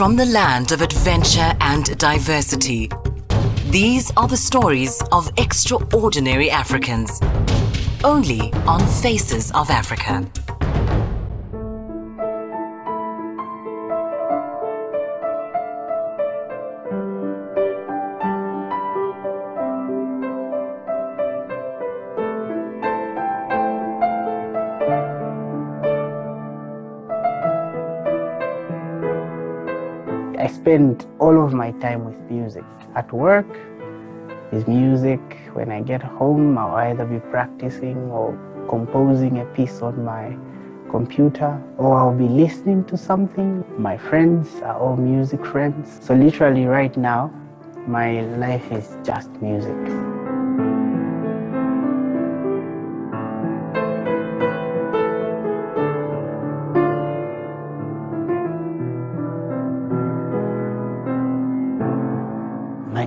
From the land of adventure and diversity, these are the stories of extraordinary Africans. Only on Faces of Africa. Spend all of my time with music. At work is music. When I get home, I'll either be practicing or composing a piece on my computer, or I'll be listening to something. My friends are all music friends. So, literally, right now, my life is just music.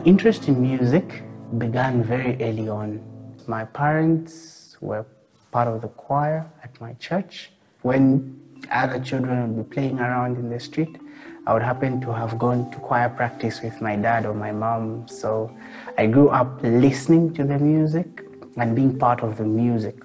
Interest in music began very early on. My parents were part of the choir at my church. When other children would be playing around in the street, I would happen to have gone to choir practice with my dad or my mom. So I grew up listening to the music and being part of the music.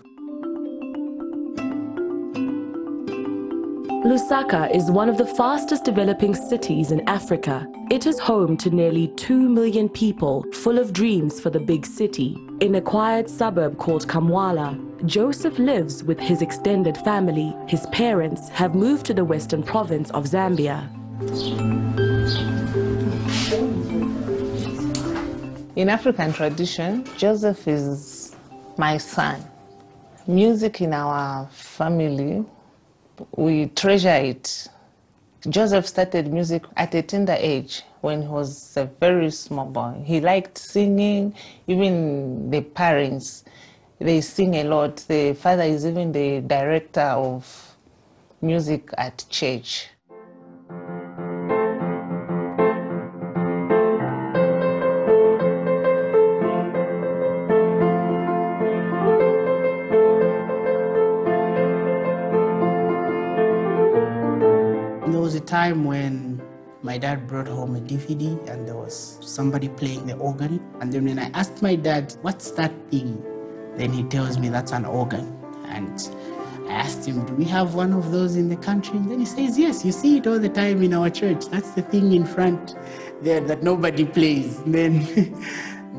Lusaka is one of the fastest developing cities in Africa. It is home to nearly 2 million people full of dreams for the big city. In a quiet suburb called Kamwala, Joseph lives with his extended family. His parents have moved to the western province of Zambia. In African tradition, Joseph is my son. Music in our family, we treasure it. Joseph started music at a tender age when he was a very small boy. He liked singing, even the parents, they sing a lot. The father is even the director of music at church. Time when my dad brought home a DVD and there was somebody playing the organ. And then when I asked my dad, What's that thing? Then he tells me that's an organ. And I asked him, Do we have one of those in the country? And then he says, Yes, you see it all the time in our church. That's the thing in front there that nobody plays. And then,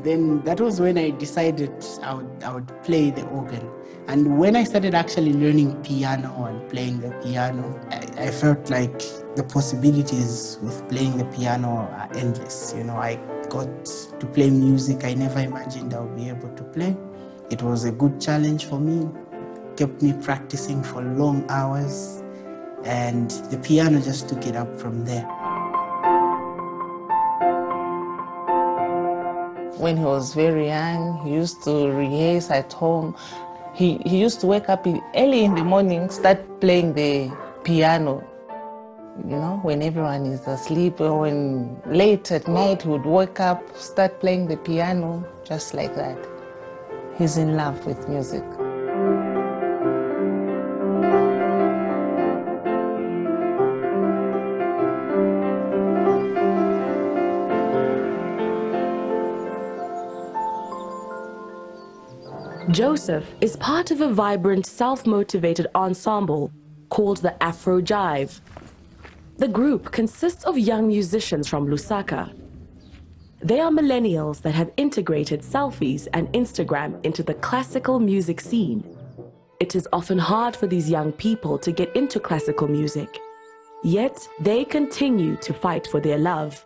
then that was when I decided I would, I would play the organ. And when I started actually learning piano and playing the piano, I, I felt like the possibilities with playing the piano are endless. You know, I got to play music I never imagined I would be able to play. It was a good challenge for me, kept me practicing for long hours, and the piano just took it up from there. When he was very young, he used to rehearse at home. He, he used to wake up early in the morning, start playing the piano. You know, when everyone is asleep or when late at night, he would wake up, start playing the piano, just like that. He's in love with music. Joseph is part of a vibrant, self motivated ensemble called the Afro Jive. The group consists of young musicians from Lusaka. They are millennials that have integrated selfies and Instagram into the classical music scene. It is often hard for these young people to get into classical music, yet they continue to fight for their love.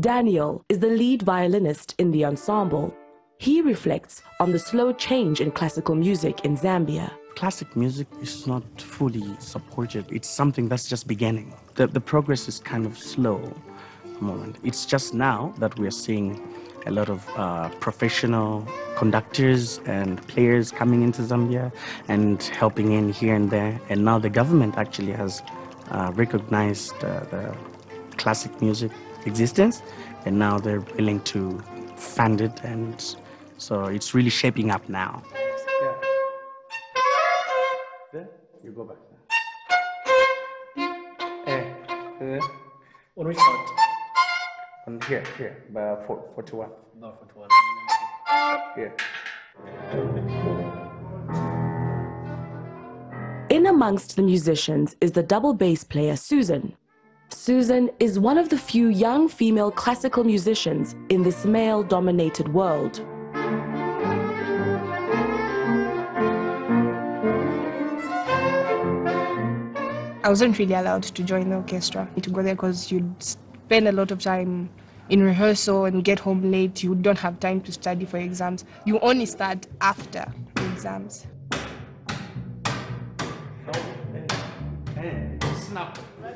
Daniel is the lead violinist in the ensemble. He reflects on the slow change in classical music in Zambia. Classic music is not fully supported. It's something that's just beginning. The, the progress is kind of slow moment. It's just now that we're seeing a lot of uh, professional conductors and players coming into Zambia and helping in here and there. And now the government actually has uh, recognized uh, the classic music existence, and now they're willing to fund it, and so it's really shaping up now. There, you go back. Eh, Yeah. On which part? On here, here, uh, four, 41. No, 41. Here. In amongst the musicians is the double bass player Susan. Susan is one of the few young female classical musicians in this male dominated world. I wasn't really allowed to join the orchestra to go there because you'd spend a lot of time in rehearsal and get home late. You don't have time to study for exams. You only start after the exams.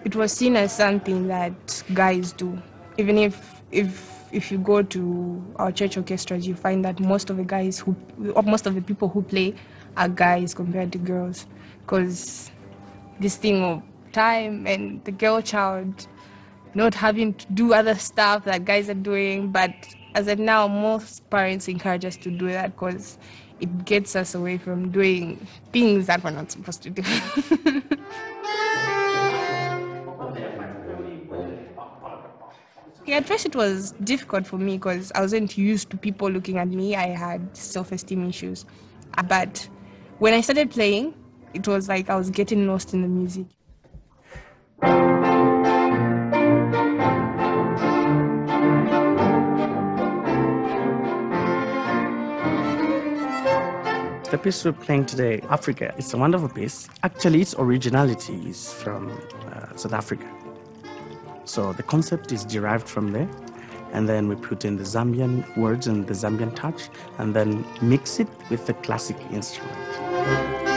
It was seen as something that guys do. Even if if if you go to our church orchestras, you find that most of the guys who, most of the people who play, are guys compared to girls, because this thing of time and the girl child not having to do other stuff that guys are doing. But as of now, most parents encourage us to do that because it gets us away from doing things that we're not supposed to do. Yeah, at first it was difficult for me because I wasn't used to people looking at me. I had self-esteem issues. But when I started playing, it was like I was getting lost in the music. The piece we're playing today, Africa, it's a wonderful piece. Actually, its originality is from uh, South Africa. So the concept is derived from there. And then we put in the Zambian words and the Zambian touch, and then mix it with the classic instrument.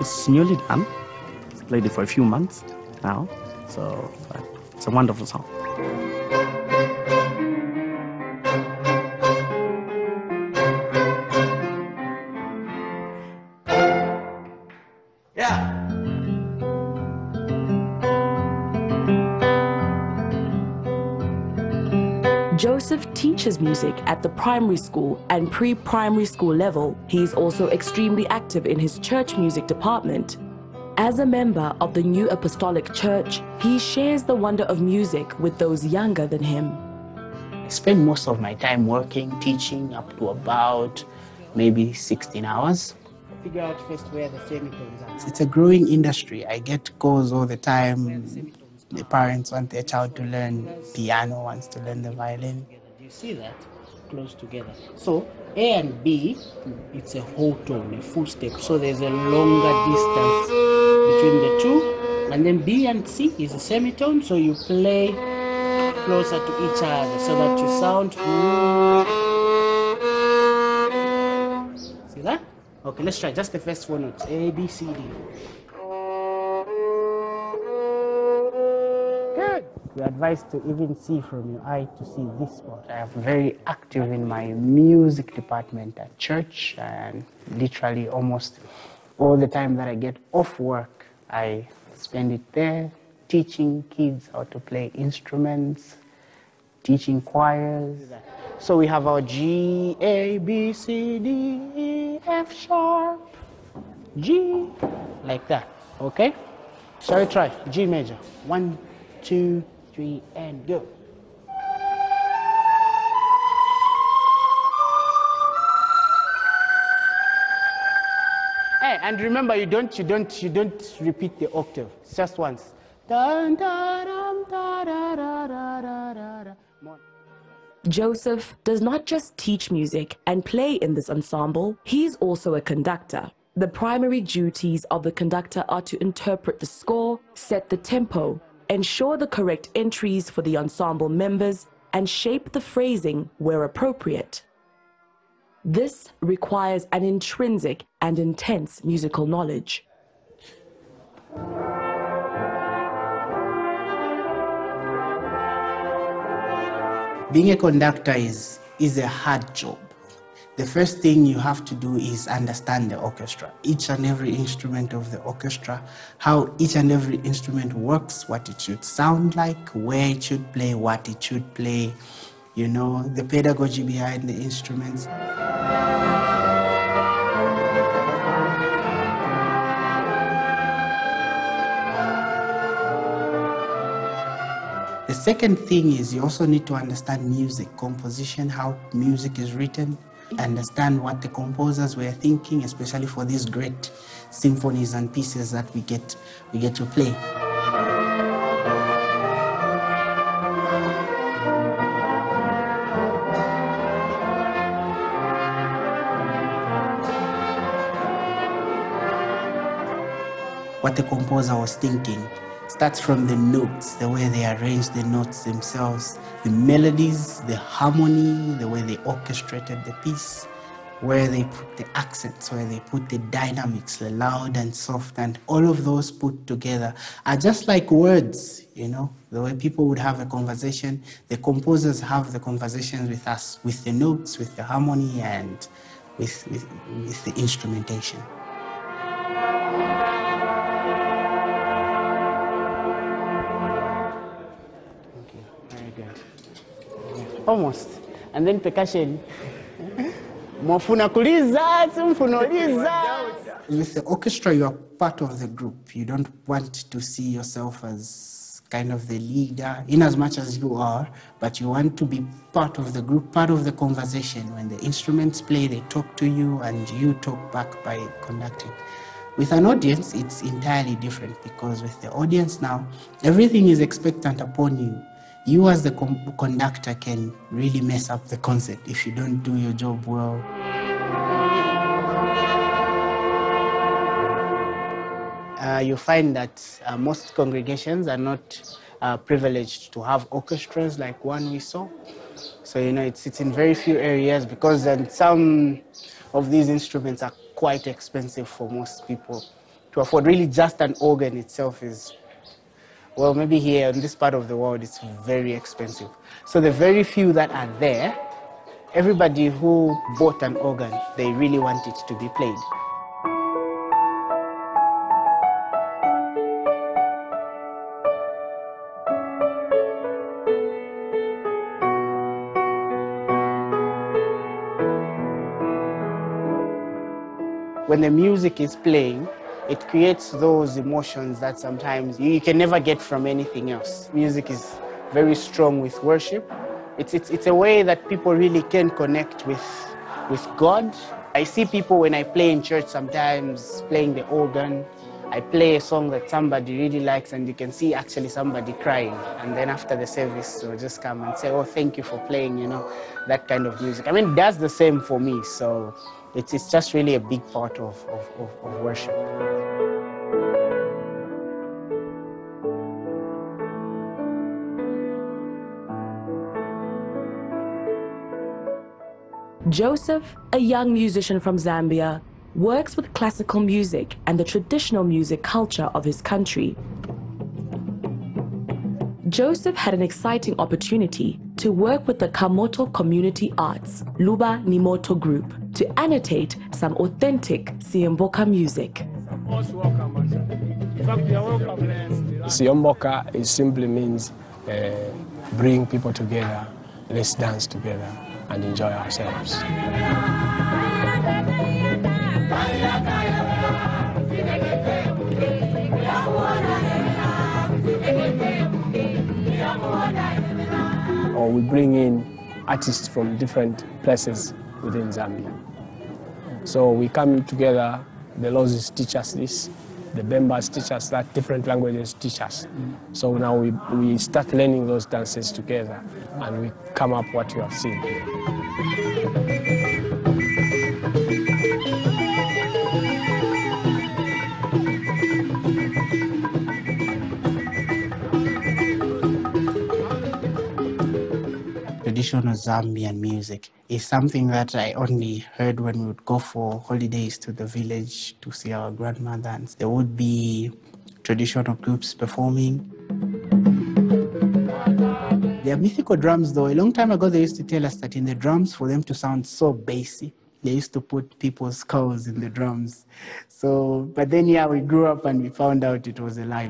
It's newly done. Played it for a few months now, so uh, it's a wonderful song. Teaches music at the primary school and pre-primary school level. He is also extremely active in his church music department. As a member of the New Apostolic Church, he shares the wonder of music with those younger than him. I spend most of my time working, teaching up to about maybe 16 hours. Figure out first where the semitones are. It's a growing industry. I get calls all the time the parents want their child to learn piano, wants to learn the violin. You see that? Close together. So A and B, it's a whole tone, a full step. So there's a longer distance between the two. And then B and C is a semitone, so you play closer to each other so that you sound. See that? Okay, let's try just the first four notes A, B, C, D. you're advised to even see from your eye to see this spot. I am very active in my music department at church and literally almost all the time that I get off work, I spend it there teaching kids how to play instruments, teaching choirs. So we have our G, A, B, C, D, E, F sharp, G, like that, okay? Shall we try? G major. One, two, three, and go. Hey, and remember, you don't, you don't, you don't repeat the octave. It's just once. Joseph does not just teach music and play in this ensemble, he's also a conductor. The primary duties of the conductor are to interpret the score, set the tempo, ensure the correct entries for the ensemble members, and shape the phrasing where appropriate. This requires an intrinsic and intense musical knowledge. Being a conductor is, is a hard job the first thing you have to do is understand the orchestra, each and every instrument of the orchestra, how each and every instrument works, what it should sound like, where it should play, what it should play. you know, the pedagogy behind the instruments. The second thing is you also need to understand music, composition, how music is written, understand what the composers were thinking, especially for these great symphonies and pieces that we get, we get to play. what the composer was thinking. Starts from the notes, the way they arrange the notes themselves, the melodies, the harmony, the way they orchestrated the piece, where they put the accents, where they put the dynamics, the loud and soft, and all of those put together are just like words, you know, the way people would have a conversation. The composers have the conversations with us, with the notes, with the harmony, and with, with, with the instrumentation. Almost. And then percussion. With the orchestra, you are part of the group. You don't want to see yourself as kind of the leader, in as much as you are, but you want to be part of the group, part of the conversation. When the instruments play, they talk to you, and you talk back by conducting. With an audience, it's entirely different because with the audience now, everything is expectant upon you. You, as the conductor, can really mess up the concert if you don't do your job well. Uh, you find that uh, most congregations are not uh, privileged to have orchestras like one we saw. So, you know, it's, it's in very few areas because then some of these instruments are quite expensive for most people to afford. Really, just an organ itself is, well, maybe here in this part of the world, it's very expensive. So, the very few that are there, everybody who bought an organ, they really want it to be played. when the music is playing, it creates those emotions that sometimes you can never get from anything else. Music is very strong with worship. It's, it's, it's a way that people really can connect with, with God. I see people when I play in church sometimes playing the organ. I play a song that somebody really likes, and you can see actually somebody crying. And then after the service, they'll just come and say, Oh, thank you for playing, you know, that kind of music. I mean, that's the same for me. So it's, it's just really a big part of, of, of, of worship. Joseph, a young musician from Zambia, works with classical music and the traditional music culture of his country. Joseph had an exciting opportunity to work with the Kamoto Community Arts, Luba Nimoto Group, to annotate some authentic Siemboka music. Siomboka it simply means uh, bring people together, let's dance together and enjoy ourselves. Or we bring in artists from different places within Zambia. So we come together, the Lozis teach us this, the Bembas teach us that, different languages teach us. So now we, we start learning those dances together and we come up what you have seen. Traditional Zambian music is something that I only heard when we would go for holidays to the village to see our grandmothers. There would be traditional groups performing. There are mythical drums, though. A long time ago, they used to tell us that in the drums, for them to sound so bassy, they used to put people's skulls in the drums. So, but then, yeah, we grew up and we found out it was a lie.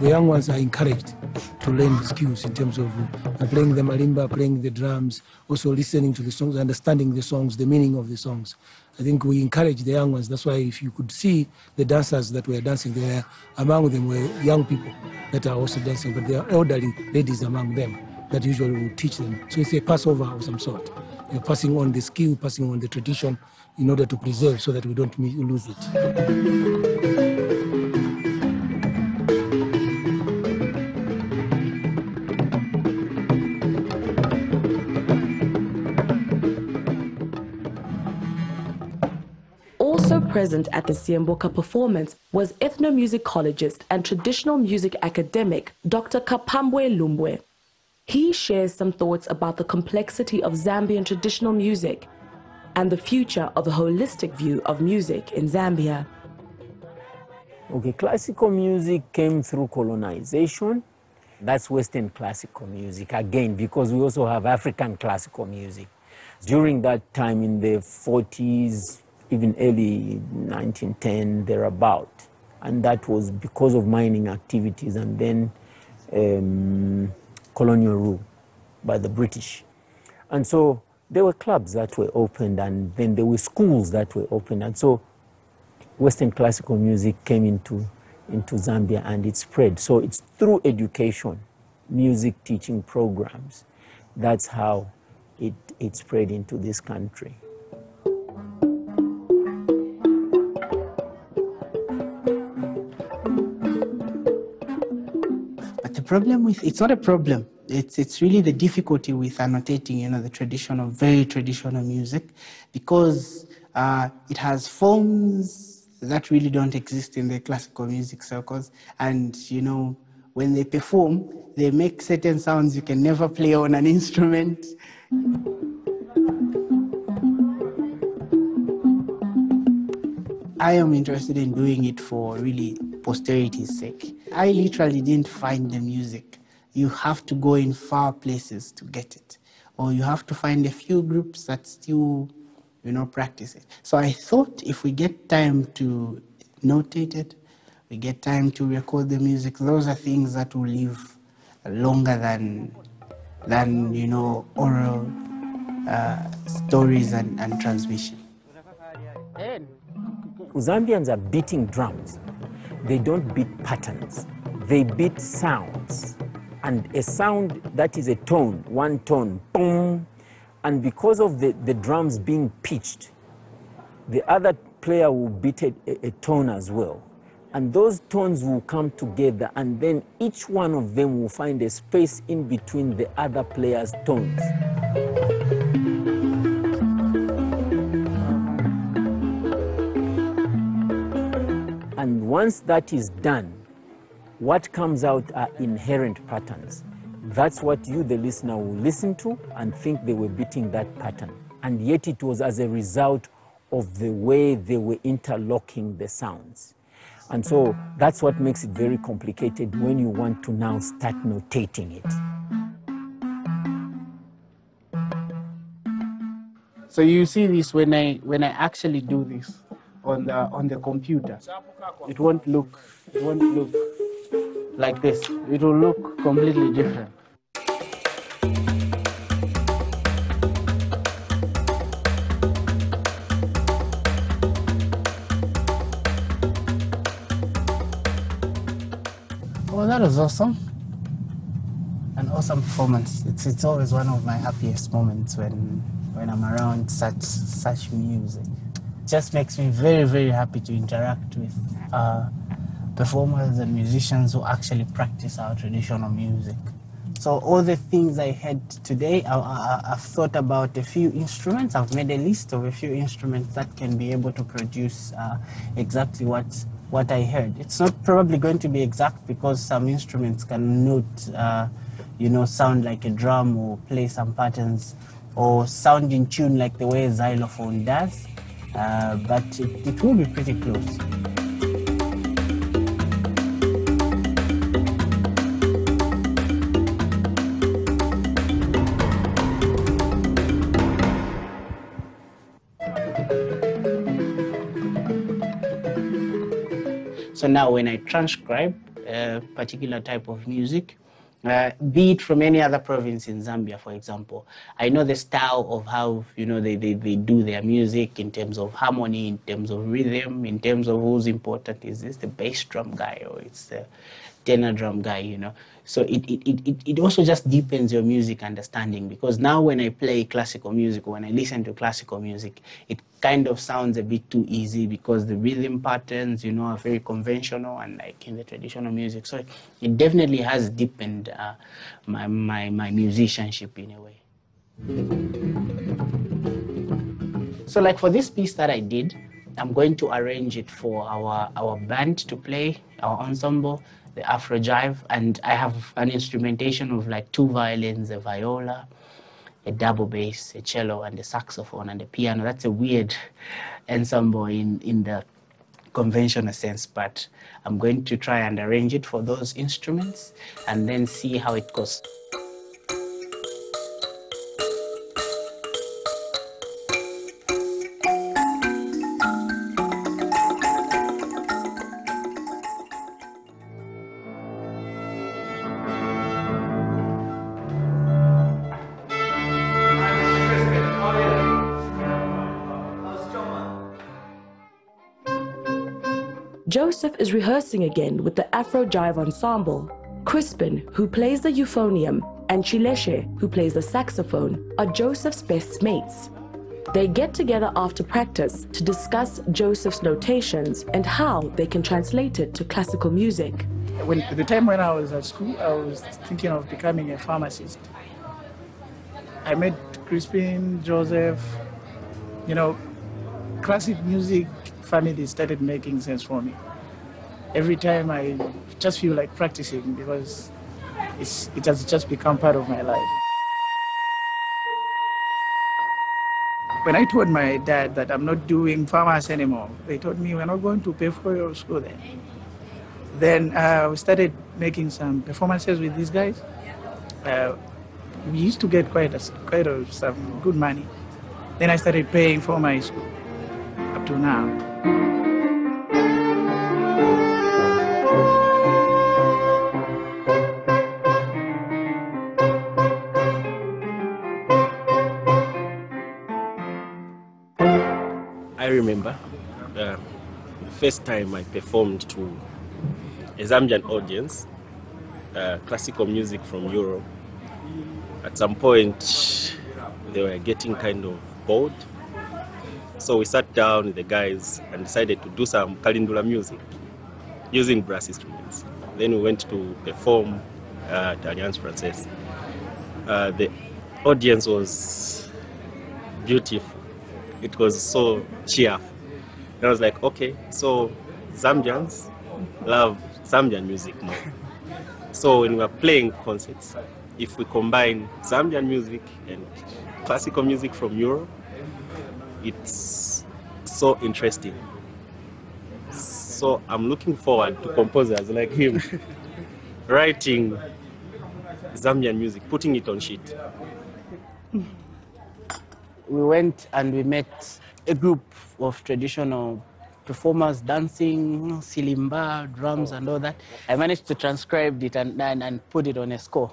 The young ones are encouraged to learn skills in terms of uh, playing the marimba, playing the drums, also listening to the songs, understanding the songs, the meaning of the songs. I think we encourage the young ones. That's why if you could see the dancers that were dancing there, among them were young people that are also dancing, but there are elderly ladies among them that usually will teach them. So it's a passover of some sort. You're passing on the skill, passing on the tradition in order to preserve so that we don't lose it. Present at the Siemboka performance was ethnomusicologist and traditional music academic Dr. Kapambwe Lumbwe. He shares some thoughts about the complexity of Zambian traditional music and the future of a holistic view of music in Zambia. Okay, classical music came through colonization. That's Western classical music, again, because we also have African classical music. During that time, in the 40s, even early 1910, thereabout. And that was because of mining activities and then um, colonial rule by the British. And so there were clubs that were opened, and then there were schools that were opened. And so Western classical music came into, into Zambia and it spread. So it's through education, music teaching programs. That's how it, it spread into this country. Problem with it's not a problem. It's it's really the difficulty with annotating, you know, the traditional, very traditional music, because uh, it has forms that really don't exist in the classical music circles, and you know, when they perform, they make certain sounds you can never play on an instrument. I am interested in doing it for really posterity's sake. I literally didn't find the music. You have to go in far places to get it, or you have to find a few groups that still, you know, practice it. So I thought if we get time to notate it, we get time to record the music. Those are things that will live longer than, than you know, oral uh, stories and, and transmission. Zambians are beating drums. They don't beat patterns. They beat sounds. And a sound that is a tone, one tone, boom. And because of the, the drums being pitched, the other player will beat a, a, a tone as well. And those tones will come together, and then each one of them will find a space in between the other player's tones. Once that is done, what comes out are inherent patterns. That's what you, the listener, will listen to and think they were beating that pattern. And yet it was as a result of the way they were interlocking the sounds. And so that's what makes it very complicated when you want to now start notating it. So you see this when I when I actually do this on the on the computer, it won't look it won't look like this. It will look completely different. Well, that was awesome. An awesome performance. It's it's always one of my happiest moments when when I'm around such such music. Just makes me very very happy to interact with uh, performers and musicians who actually practice our traditional music. So all the things I had today, I, I've thought about a few instruments. I've made a list of a few instruments that can be able to produce uh, exactly what what I heard. It's not probably going to be exact because some instruments cannot, uh, you know, sound like a drum or play some patterns or sound in tune like the way xylophone does. Uh, but it, it will be pretty close. So now when I transcribe a particular type of music, Uh, be it from any other province in Zambia, for example. I know the style of how you know they, they, they do their music in terms of harmony, in terms of rhythm, in terms of who's important. Is this the bass drum guy or it's the tenor drum guy, you know? So it, it, it, it also just deepens your music understanding because now when I play classical music when I listen to classical music, it kind of sounds a bit too easy because the rhythm patterns, you know, are very conventional and like in the traditional music. So it definitely has deepened uh, my, my, my musicianship in a way. So like for this piece that I did, I'm going to arrange it for our, our band to play, our ensemble, the Afro Jive, and I have an instrumentation of like two violins, a viola, a double bass, a cello, and a saxophone and a piano. That's a weird ensemble in, in the conventional sense, but I'm going to try and arrange it for those instruments and then see how it goes. Joseph is rehearsing again with the Afro Jive Ensemble. Crispin, who plays the euphonium, and Chileshe, who plays the saxophone, are Joseph's best mates. They get together after practice to discuss Joseph's notations and how they can translate it to classical music. When, at the time when I was at school, I was thinking of becoming a pharmacist. I met Crispin, Joseph, you know, classic music family started making sense for me. Every time I just feel like practicing because it's, it has just become part of my life. When I told my dad that I'm not doing pharmacy anymore, they told me we're not going to pay for your school then. Then uh, we started making some performances with these guys. Uh, we used to get quite a, quite a, some good money. Then I started paying for my school up to now. I remember uh, the first time I performed to a Zambian audience, uh, classical music from Europe. At some point, they were getting kind of bored. So we sat down with the guys and decided to do some Kalindula music using brass instruments. Then we went to perform uh, at Alliance Francaise. Uh, the audience was beautiful. It was so cheerful. And I was like, okay, so Zambians love Zambian music more. So when we are playing concerts, if we combine Zambian music and classical music from Europe, it's so interesting. So I'm looking forward to composers like him writing Zambian music, putting it on sheet. We went and we met a group of traditional performers dancing, silimba, drums, and all that. I managed to transcribe it and, and, and put it on a score.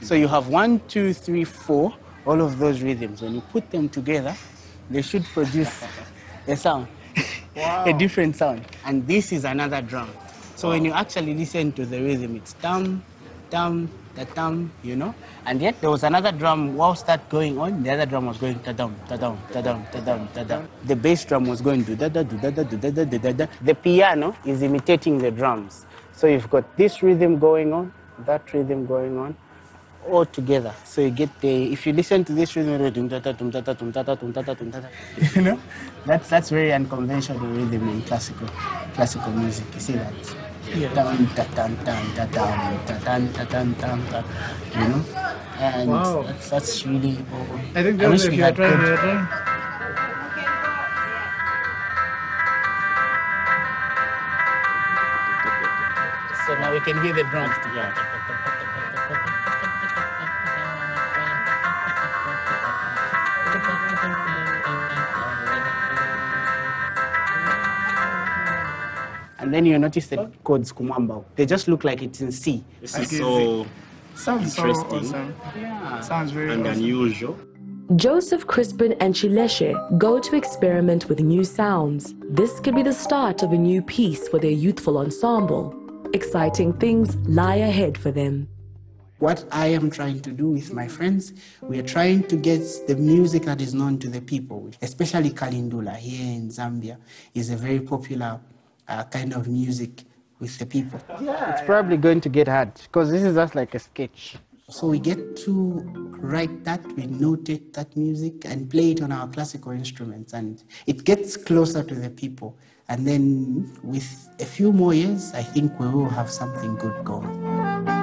So you have one, two, three, four, all of those rhythms. When you put them together, they should produce a sound, a different sound. And this is another drum. So when you actually listen to the rhythm, it's dum, dum, da dum, you know? And yet there was another drum, whilst that going on, the other drum was going da dum, da dum, da dum, da dum, da dum. The bass drum was going do da da do da da do da da do da da. The piano is imitating the drums. So you've got this rhythm going on, that rhythm going on, all together. So you get the, if you listen to this rhythm, you know, that's that's very unconventional rhythm in classical classical music. You see that? Yeah. Dun, da, dun, dun, da, dun, da, dun, da, dun, dun, da, you know, and Wow. that's that's really. I think I wish Joseph, we you are had trying, good- you are trying. So now we can hear the drums. And then you notice the chords kumwamba. They just look like it's in C. This is so Sounds so interesting awesome. Sounds very and awesome. unusual. Joseph Crispin and Chileshe go to experiment with new sounds. This could be the start of a new piece for their youthful ensemble. Exciting things lie ahead for them. What I am trying to do with my friends, we are trying to get the music that is known to the people, especially Kalindula here in Zambia is a very popular uh, kind of music with the people. Yeah, It's probably going to get hard because this is just like a sketch. So we get to write that, we notate that music and play it on our classical instruments, and it gets closer to the people. And then with a few more years, I think we will have something good going.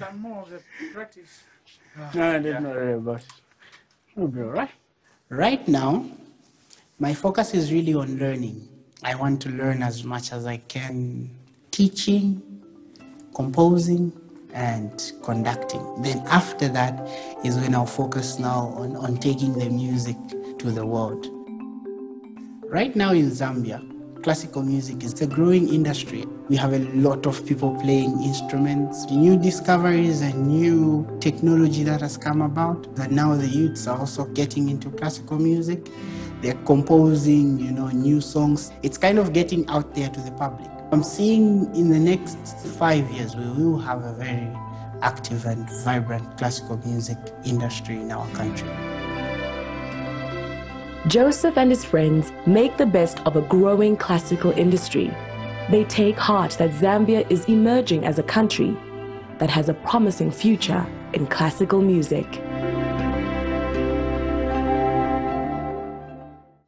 Some more of the practice. No, there's not really, but it'll be all right. Right now, my focus is really on learning. I want to learn as much as I can, teaching, composing, and conducting. Then after that is when I'll focus now on, on taking the music to the world. Right now in Zambia, classical music is a growing industry. We have a lot of people playing instruments, new discoveries and new technology that has come about. That now the youths are also getting into classical music. They're composing, you know, new songs. It's kind of getting out there to the public. I'm seeing in the next five years we will have a very active and vibrant classical music industry in our country. Joseph and his friends make the best of a growing classical industry. They take heart that Zambia is emerging as a country that has a promising future in classical music.